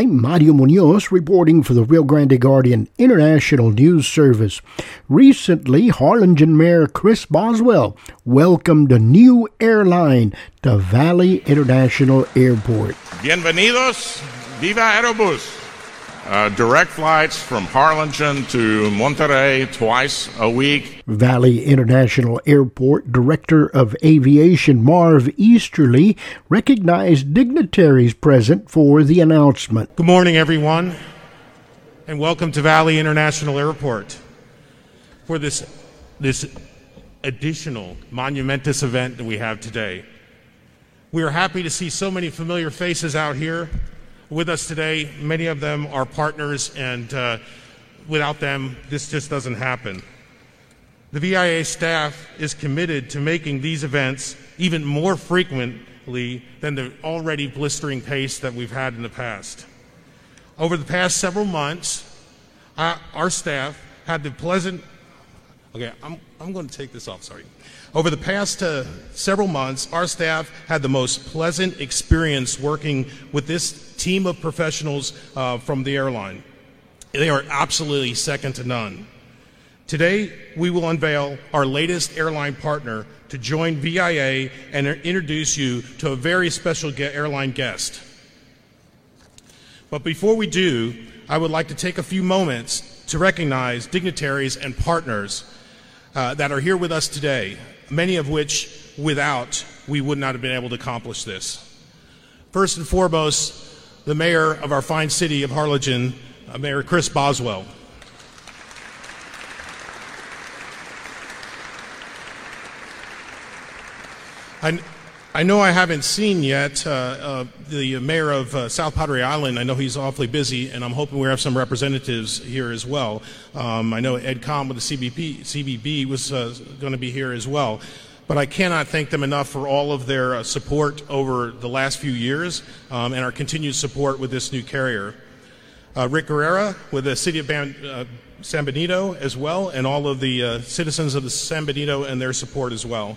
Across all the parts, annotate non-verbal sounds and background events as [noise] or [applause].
I'm Mario Munoz reporting for the Rio Grande Guardian International News Service. Recently, Harlingen Mayor Chris Boswell welcomed a new airline to Valley International Airport. Bienvenidos, Viva Aerobus! Uh, direct flights from Harlingen to Monterrey twice a week. Valley International Airport Director of Aviation Marv Esterly recognized dignitaries present for the announcement. Good morning, everyone, and welcome to Valley International Airport for this, this additional monumentous event that we have today. We are happy to see so many familiar faces out here with us today. Many of them are partners, and uh, without them, this just doesn't happen. The VIA staff is committed to making these events even more frequently than the already blistering pace that we've had in the past. Over the past several months, uh, our staff had the pleasant. Okay, I'm, I'm going to take this off, sorry. Over the past uh, several months, our staff had the most pleasant experience working with this team of professionals uh, from the airline. They are absolutely second to none. Today, we will unveil our latest airline partner to join VIA and introduce you to a very special airline guest. But before we do, I would like to take a few moments to recognize dignitaries and partners uh, that are here with us today many of which without we would not have been able to accomplish this. First and foremost, the mayor of our fine city of Harlingen, uh, Mayor Chris Boswell. I, I know I haven't seen yet uh, uh, the mayor of uh, South Padre Island. I know he's awfully busy, and I'm hoping we have some representatives here as well. Um, I know Ed Com with the CBP, CBB was uh, going to be here as well. But I cannot thank them enough for all of their uh, support over the last few years um, and our continued support with this new carrier. Uh, Rick Guerrera with the city of Ban- San Benito as well, and all of the citizens of the San Benito and their support as well.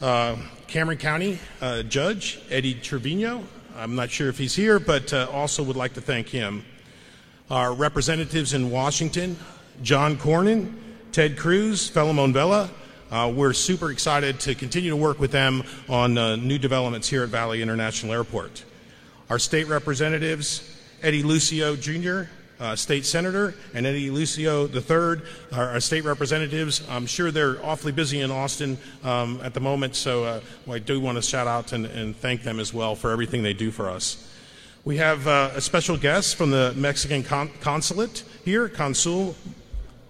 Uh, Cameron County uh, Judge Eddie Trevino. I'm not sure if he's here, but uh, also would like to thank him. Our representatives in Washington, John Cornyn, Ted Cruz, Philemon Vela. Uh, we're super excited to continue to work with them on uh, new developments here at Valley International Airport. Our state representatives, Eddie Lucio Jr., uh, state senator, and Eddie Lucio III, our, our, state representatives. I'm sure they're awfully busy in Austin um, at the moment, so uh, I do want to shout out and, and, thank them as well for everything they do for us. We have uh, a special guest from the Mexican con- consulate here, Consul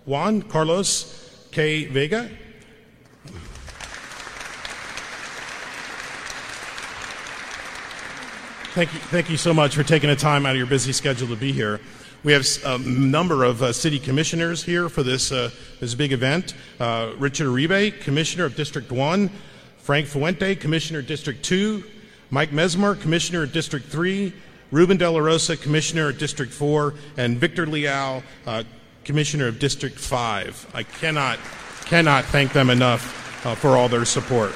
Juan Carlos Cué Vega. Thank you, thank you so much for taking the time out of your busy schedule to be here. We have a number of uh, city commissioners here for this, uh, this big event. Uh, Richard Uribe, Commissioner of District 1, Frank Puente, Commissioner of District 2, Mike Mezmar, Commissioner of District 3, Ruben De La Rosa, Commissioner of District 4, and Victor Leal, uh, Commissioner of District 5. I cannot, cannot thank them enough uh, for all their support.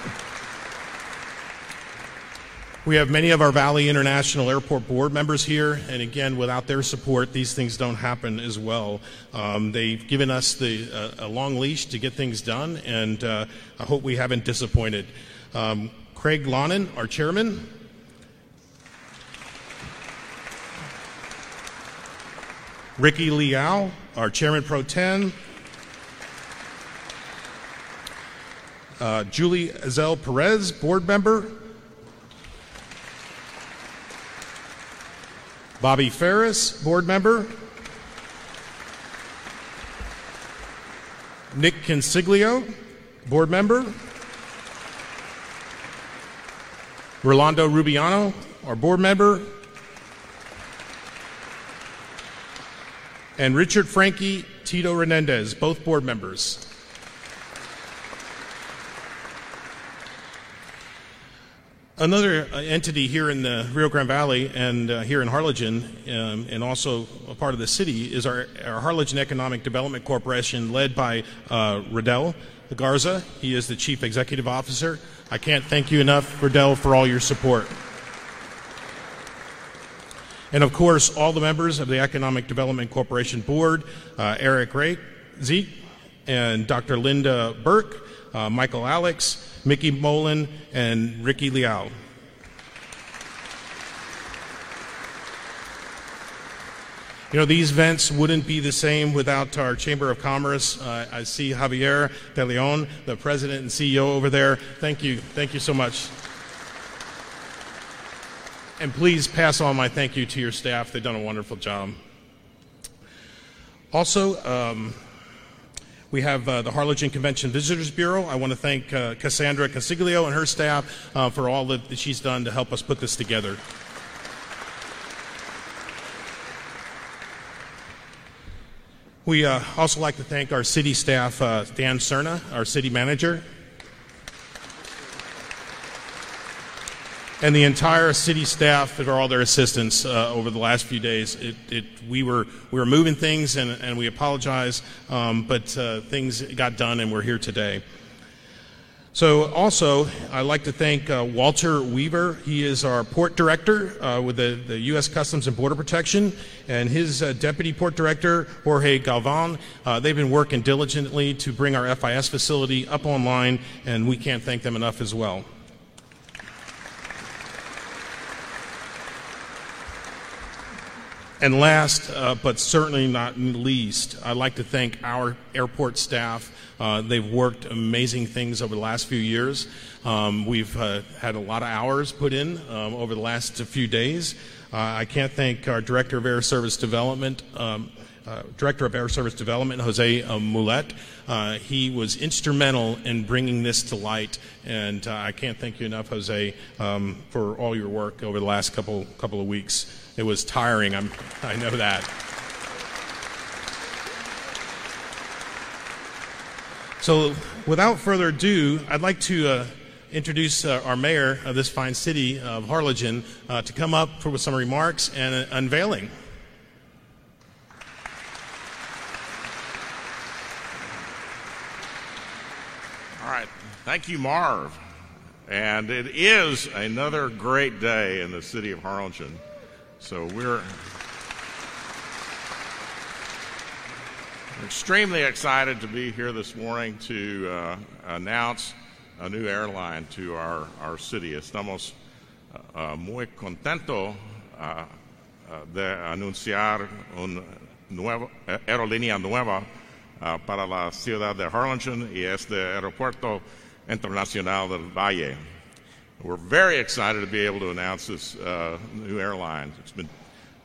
We have many of our Valley International Airport board members here, and again, without their support, these things don't happen as well. Um, they've given us the, uh, a long leash to get things done, and uh, I hope we haven't disappointed. Um, Craig Lonan, our chairman. Ricky Liao, our chairman pro tem. Uh, Julie Azel Perez, board member. Bobby Ferris, board member. Nick Consiglio, board member. Rolando Rubiano, our board member. And Richard Frankie, Tito Renendez, both board members. Another uh, entity here in the Rio Grande Valley and uh, here in Harlingen, um, and also a part of the city, is our, our Harlingen Economic Development Corporation, led by uh, Raudel Garza. He is the Chief Executive Officer. I can't thank you enough, Raudel, for all your support. And of course, all the members of the Economic Development Corporation Board uh, Eric Ray, Zeke, and Dr. Linda Burke, uh, Michael Alex, Mickey Molin, and Ricky Liao. You know, these events wouldn't be the same without our Chamber of Commerce. Uh, I see Javier De Leon, the president and CEO over there. Thank you. Thank you so much. And please pass on my thank you to your staff. They've done a wonderful job. Also, um, we have uh, the Harlingen Convention Visitors Bureau. I want to thank uh, Cassandra Consiglio and her staff uh, for all that she's done to help us put this together. We uh, also like to thank our city staff, uh, Dan Serna, our city manager, and the entire city staff for all their assistance uh, over the last few days. It, it, we were we were moving things, and, and we apologize, um, but uh, things got done, and we're here today. So, also, I'd like to thank uh, Walter Weaver. He is our port director uh, with the, the, U.S. Customs and Border Protection, and his uh, deputy port director, Jorge Galvan. Uh, they've been working diligently to bring our FIS facility up online, and we can't thank them enough as well. And last, uh, but certainly not least, I'd like to thank our airport staff. Uh, they've worked amazing things over the last few years. Um, we've uh, had a lot of hours put in um, over the last few days. Uh, I can't thank our Director of Air Service Development, um, uh, Director of Air Service Development, Jose uh, Mulet. Uh, he was instrumental in bringing this to light, and uh, I can't thank you enough, Jose, um, for all your work over the last couple couple of weeks. It was tiring. I'm, I know that. So, without further ado, I'd like to uh, introduce uh, our mayor of this fine city of Harlingen uh, to come up for some remarks and an unveiling. All right. Thank you, Marv. And it is another great day in the city of Harlingen. So we're extremely excited to be here this morning to uh, announce a new airline to our, our city. Estamos uh, muy contentos uh, de anunciar una nueva, aerolínea nueva uh, para la ciudad de Harlingen y este aeropuerto internacional del Valle. We're very excited to be able to announce this uh, new airline. It's been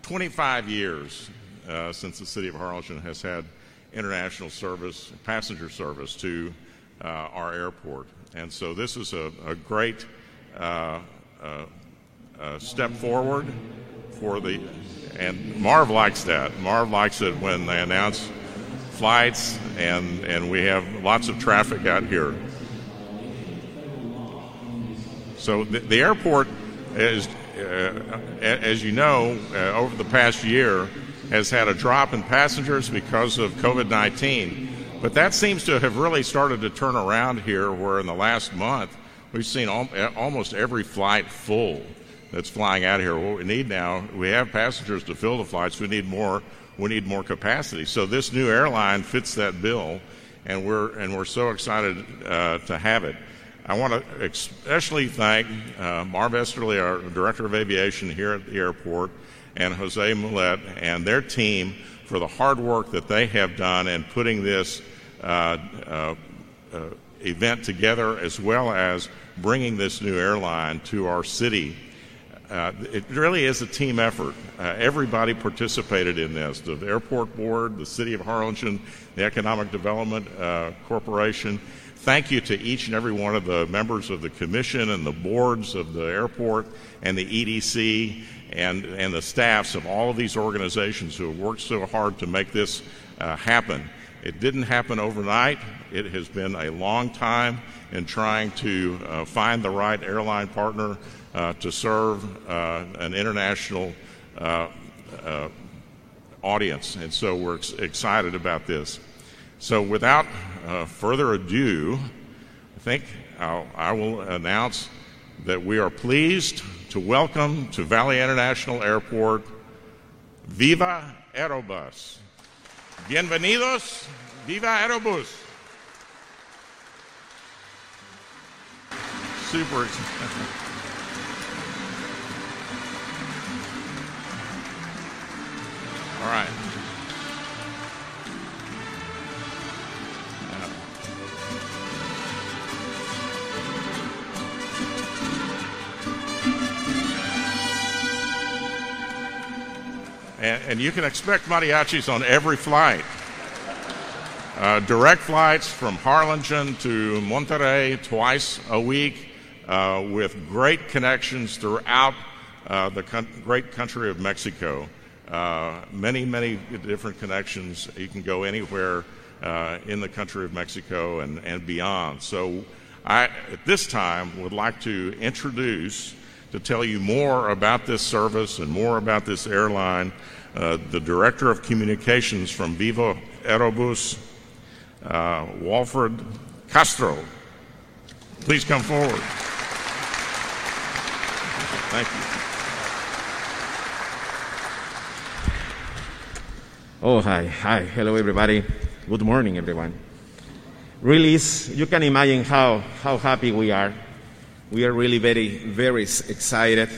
25 years uh, since the city of Harlingen has had international service, passenger service to uh, our airport. And so this is a, a great uh, uh, uh, step forward for the, and Marv likes that. Marv likes it when they announce flights and, and we have lots of traffic out here. So the, the airport, is, uh, as you know, uh, over the past year, has had a drop in passengers because of COVID 19. But that seems to have really started to turn around here, where in the last month we've seen al- almost every flight full that's flying out here. What we need now, we have passengers to fill the flights. We need more. We need more capacity. So this new airline fits that bill, and we're and we're so excited uh, to have it. I want to especially thank uh, Marv Esterly, our Director of Aviation here at the airport, and Jose Mulet and their team for the hard work that they have done in putting this uh, uh, uh, event together, as well as bringing this new airline to our city. Uh, it really is a team effort. Uh, everybody participated in this the airport board, the city of Harlingen, the Economic Development Corporation thank you to each and every one of the members of the commission and the boards of the airport and the EDC and, and the staffs of all of these organizations who have worked so hard to make this uh, happen. It didn't happen overnight. It has been a long time in trying to uh, find the right airline partner uh, to serve uh, an international uh, uh, audience. And so we're ex- excited about this. So, without uh, further ado, I think I'll, I will announce that we are pleased to welcome to Valley International Airport Viva Aerobus. Bienvenidos, Viva Aerobus. Super. [laughs] All right. And, and, you can expect mariachis on every flight. Uh, direct flights from Harlingen to Monterrey twice a week uh, with great connections throughout uh, the con- great country of Mexico. Uh, many, many different connections. You can go anywhere uh, in the country of Mexico and, and beyond. So, I, at this time, would like to introduce, to tell you more about this service and more about this airline, uh, the Director of Communications from Viva Aerobus, uh, Walfred Castro. Please come forward. Thank you. Oh, hi. Hi. Hello, everybody. Good morning, everyone. Really, you can imagine how, how happy we are. We are really very, very excited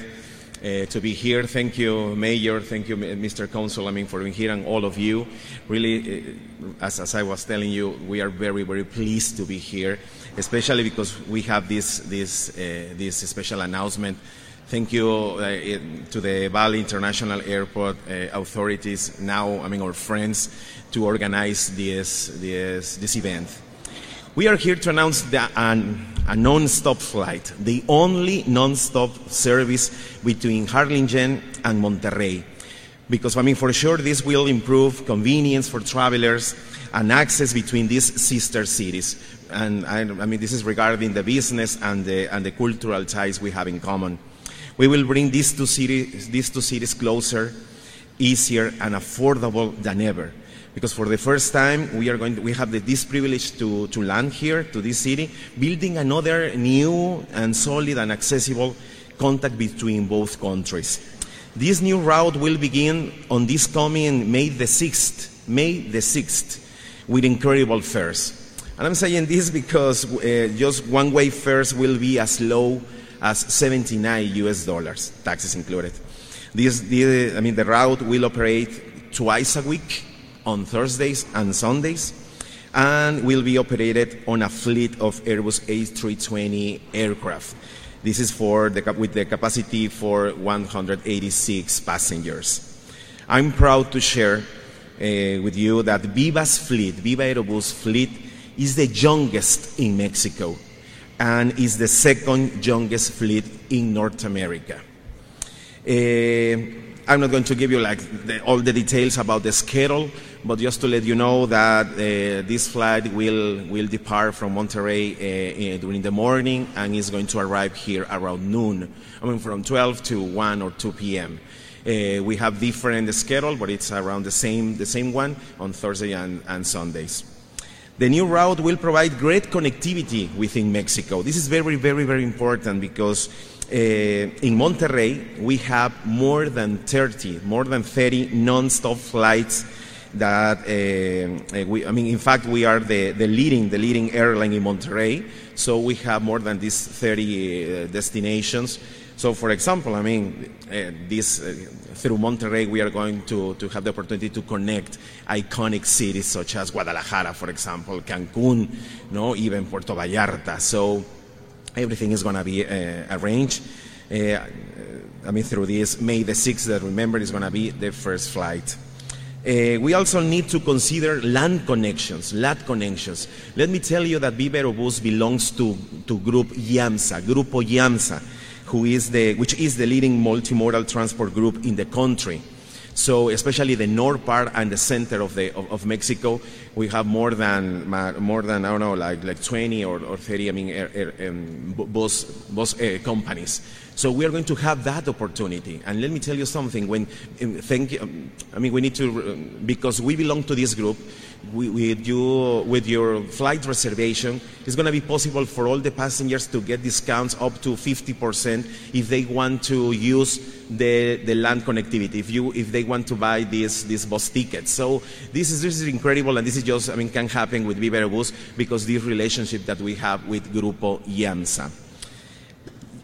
uh, to be here. Thank you, Mayor. Thank you, Mr. Council, I mean, for being here and all of you. Really, uh, as, as I was telling you, we are very, very pleased to be here, especially because we have this, this, uh, this special announcement Thank you uh, to the Valley International Airport uh, authorities, now, I mean, our friends, to organize this, this, this event. We are here to announce the, a non stop flight, the only non stop service between Harlingen and Monterrey. Because, I mean, for sure, this will improve convenience for travelers and access between these sister cities. And I, I mean, this is regarding the business and the, and the cultural ties we have in common. We will bring these two these two cities closer, easier, and affordable than ever. Because for the first time, we are going to, we have the, this privilege to, to land here, to this city, building another new and solid and accessible contact between both countries. This new route will begin on this coming May the 6th, May the 6th, with incredible fares. And I'm saying this because uh, just one way fares will be as low as 79 US dollars, taxes included. This, the, I mean, the route will operate twice a week on Thursdays and Sundays and will be operated on a fleet of Airbus A320 aircraft. This is for the, with the capacity for 186 passengers. I'm proud to share uh, with you that Viva's fleet, Viva Aerobus fleet, is the youngest in Mexico and is the second youngest fleet in North America. Uh, I'm not going to give you like the, all the details about the schedule, but just to let you know that uh, this flight will will depart from Monterrey uh, during the morning and is going to arrive here around noon. I mean, from 12 to 1 or 2 p.m. Uh, we have different schedule, but it's around the same the same one on Thursday and, and Sundays. The new route will provide great connectivity within Mexico. This is very, very, very important because uh, in Monterrey we have more than 30, more than 30 non-stop flights that uh, we, I mean, in fact, we are the, the leading, the leading airline in Monterrey. So we have more than these 30 uh, destinations. So, for example, I mean, this through Monterrey, we are going to, to have the opportunity to connect iconic cities such as Guadalajara, for example, Cancun, no, even Puerto Vallarta. So, everything is going to be uh, arranged. Uh, I mean, through this May the 6th, that remember is going to be the first flight. Uh, we also need to consider land connections, land connections. Let me tell you that Viva Aerobus belongs to, to Group IAMSA, Grupo IAMSA who is the, which is the leading multimodal transport group in the country. So, especially the north part and the center of, the, of, of, Mexico, we have more than, more than I don't know, like, like 20 or, or 30, I mean, er, er, um, bus, bus uh, companies. So we are going to have that opportunity. And let me tell you something. When, thank I mean, we need to, because we belong to this group, with, you, with your flight reservation, it's going to be possible for all the passengers to get discounts up to 50% if they want to use the, the land connectivity if you if they want to buy these these bus tickets. So this is this is incredible, and this is just I mean can happen with Viva Aerobus because this relationship that we have with Grupo IAMSA.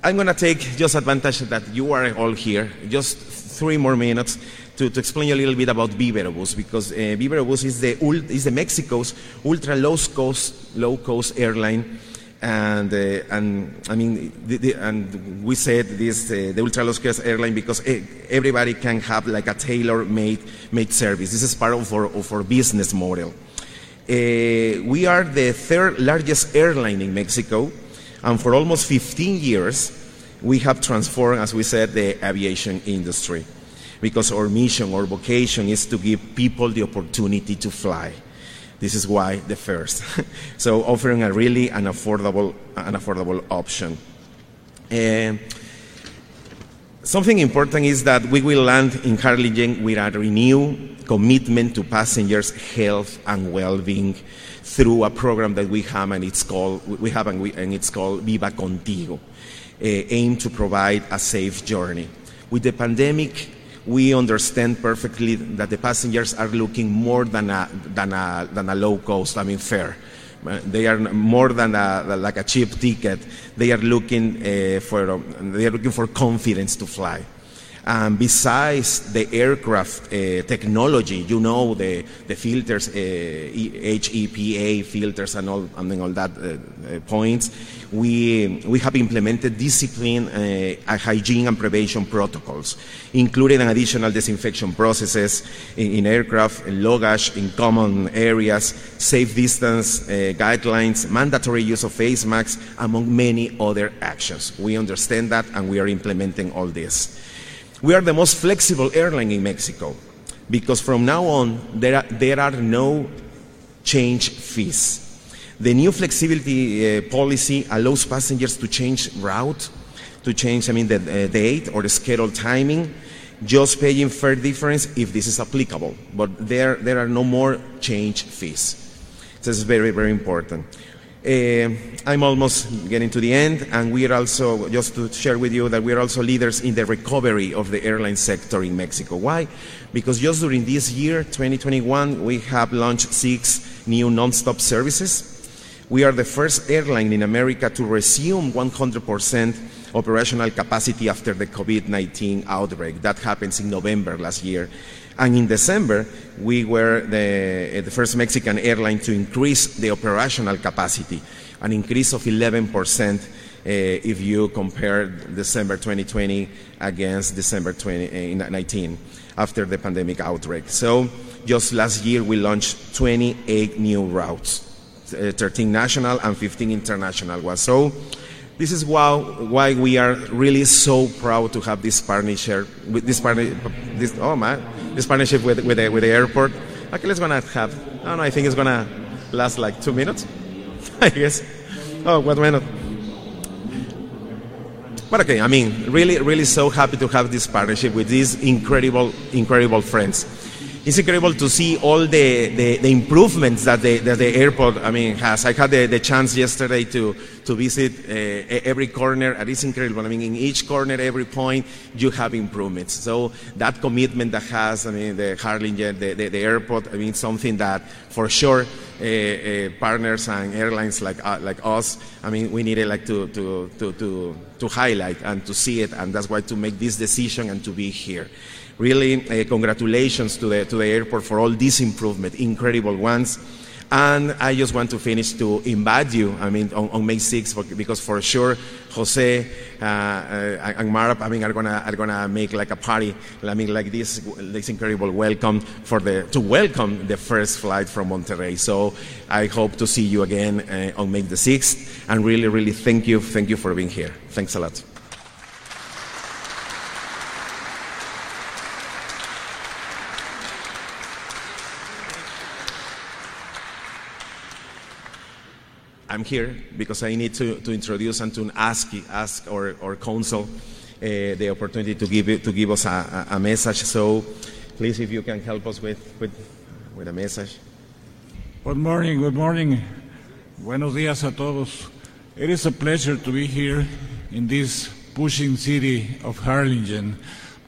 I'm going to take just advantage that you are all here, just three more minutes to, to explain a little bit about Viva Aerobus because uh, Viva Aerobus is the, is the Mexico's ultra low cost, low cost airline and uh, and I mean, the, the, and we said this uh, the ultra low cost airline because everybody can have like a tailor-made made service. This is part of our, of our business model. Uh, we are the third largest airline in Mexico, and for almost 15 years, we have transformed, as we said, the aviation industry, because our mission, our vocation, is to give people the opportunity to fly. This is why the first. [laughs] so offering a really an affordable, an affordable option. Uh, something important is that we will land in Harlingen with a renewed commitment to passengers' health and well-being through a program that we have and it's called we have and, we, and it's called Viva Contigo, uh, aimed to provide a safe journey. With the pandemic, we understand perfectly that the passengers are looking more than a, than a, than a low cost, I mean, fare. They are more than a, like a cheap ticket. They are looking uh, for they are looking for confidence to fly. And besides the aircraft uh, technology, you know, the, the filters, uh, HEPA filters and all, and all that uh, uh, points, we, we have implemented discipline, uh, hygiene and prevention protocols, including additional disinfection processes in, in aircraft, in luggage, in common areas, safe distance uh, guidelines, mandatory use of face masks, among many other actions. We understand that and we are implementing all this. We are the most flexible airline in Mexico because from now on, there are, there are no change fees. The new flexibility uh, policy allows passengers to change route, to change, I mean, the uh, date or the schedule timing, just paying fare difference if this is applicable. But there, there are no more change fees. This is very, very important. Uh, I'm almost getting to the end, and we are also, just to share with you, that we are also leaders in the recovery of the airline sector in Mexico. Why? Because just during this year, 2021, we have launched six new non-stop services. We are the first airline in America to resume 100% operational capacity after the COVID-19 outbreak. That happens in November last year. And in December, we were the, the first Mexican airline to increase the operational capacity, an increase of 11% uh, if you compare December 2020 against December 2019 after the pandemic outbreak. So just last year, we launched 28 new routes, Uh, 13 national and 15 international ones. So this is why, why we are really so proud to have this partnership with this partner, this oh man, this partnership with with the, with the airport. Okay, let's gonna have. I don't know. I think it's gonna last like two minutes. [laughs] I guess. Oh, one minute. But okay, I mean, really, really so happy to have this partnership with these incredible, incredible friends it's incredible to see all the, the, the improvements that the, that the airport, I mean, has. I had the, the chance yesterday to, to visit uh, every corner, and it's incredible. I mean, in each corner, every point, you have improvements. So that commitment that has, I mean, the Harlingen, the, the, the airport, I mean, something that for sure uh, uh, partners and airlines like uh, like us, I mean, we needed like to, to, to, to, to highlight and to see it, and that's why to make this decision and to be here really uh, congratulations to the, to the airport for all these improvements, incredible ones. And I just want to finish to invite you, I mean, on, on May 6th, because for sure, Jose uh, uh, and Marap, I mean, are gonna, are gonna make like a party, I mean, like this, this incredible welcome for the, to welcome the first flight from Monterrey. So I hope to see you again uh, on May the 6th, and really, really thank you, thank you for being here. Thanks a lot. I'm here because I need to, to introduce and to ask, ask our, our council uh, the opportunity to give, it, to give us a, a, message. So please, if you can help us with, with, with a message. Good morning, good morning. Buenos días a todos. It is a pleasure to be here in this pushing city of Harlingen.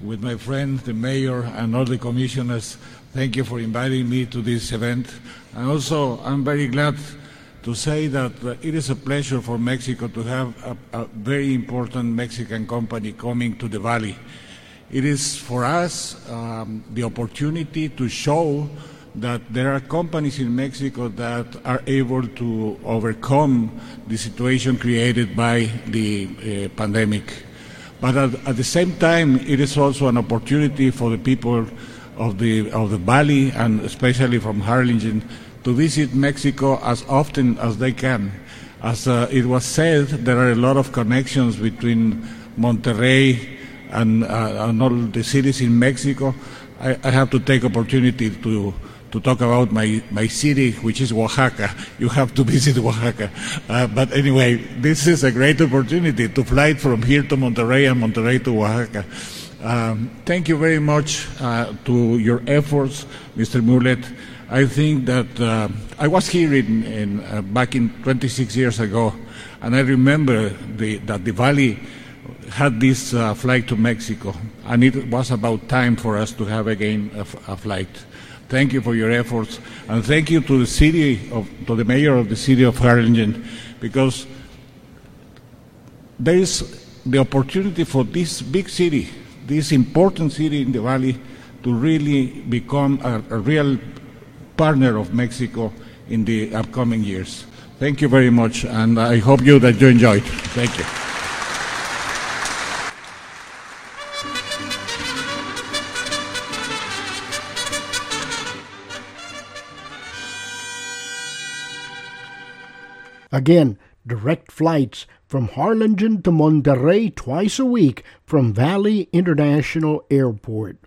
with my friend, the mayor, and all the commissioners. Thank you for inviting me to this event. And also, I'm very glad to say that uh, it is a pleasure for Mexico to have a, a, very important Mexican company coming to the Valley. It is for us um, the opportunity to show that there are companies in Mexico that are able to overcome the situation created by the uh, pandemic. But at, at, the same time, it is also an opportunity for the people of the of the valley and especially from Harlingen to visit Mexico as often as they can. As uh, it was said, there are a lot of connections between Monterrey and, uh, and all the cities in Mexico. I, I, have to take opportunity to to talk about my, my city, which is Oaxaca. [laughs] You have to visit Oaxaca. Uh, but anyway, this is a great opportunity to fly from here to Monterrey and Monterrey to Oaxaca. Um, thank you very much uh, to your efforts, Mr. Mulet. I think that uh, I was here in, in uh, back in 26 years ago, and I remember the, that the Valley had this uh, flight to Mexico, and it was about time for us to have again a, flight. Thank you for your efforts, and thank you to the city of, to the mayor of the city of Harlingen, because there is the opportunity for this big city, this important city in the valley, to really become a, a real partner of Mexico in the upcoming years. Thank you very much, and I hope you that you enjoyed. Thank you. Again, direct flights from Harlingen to Monterrey twice a week from Valley International Airport.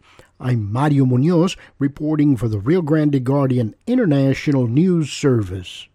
I'm Mario Munoz reporting for the Rio Grande Guardian International News Service.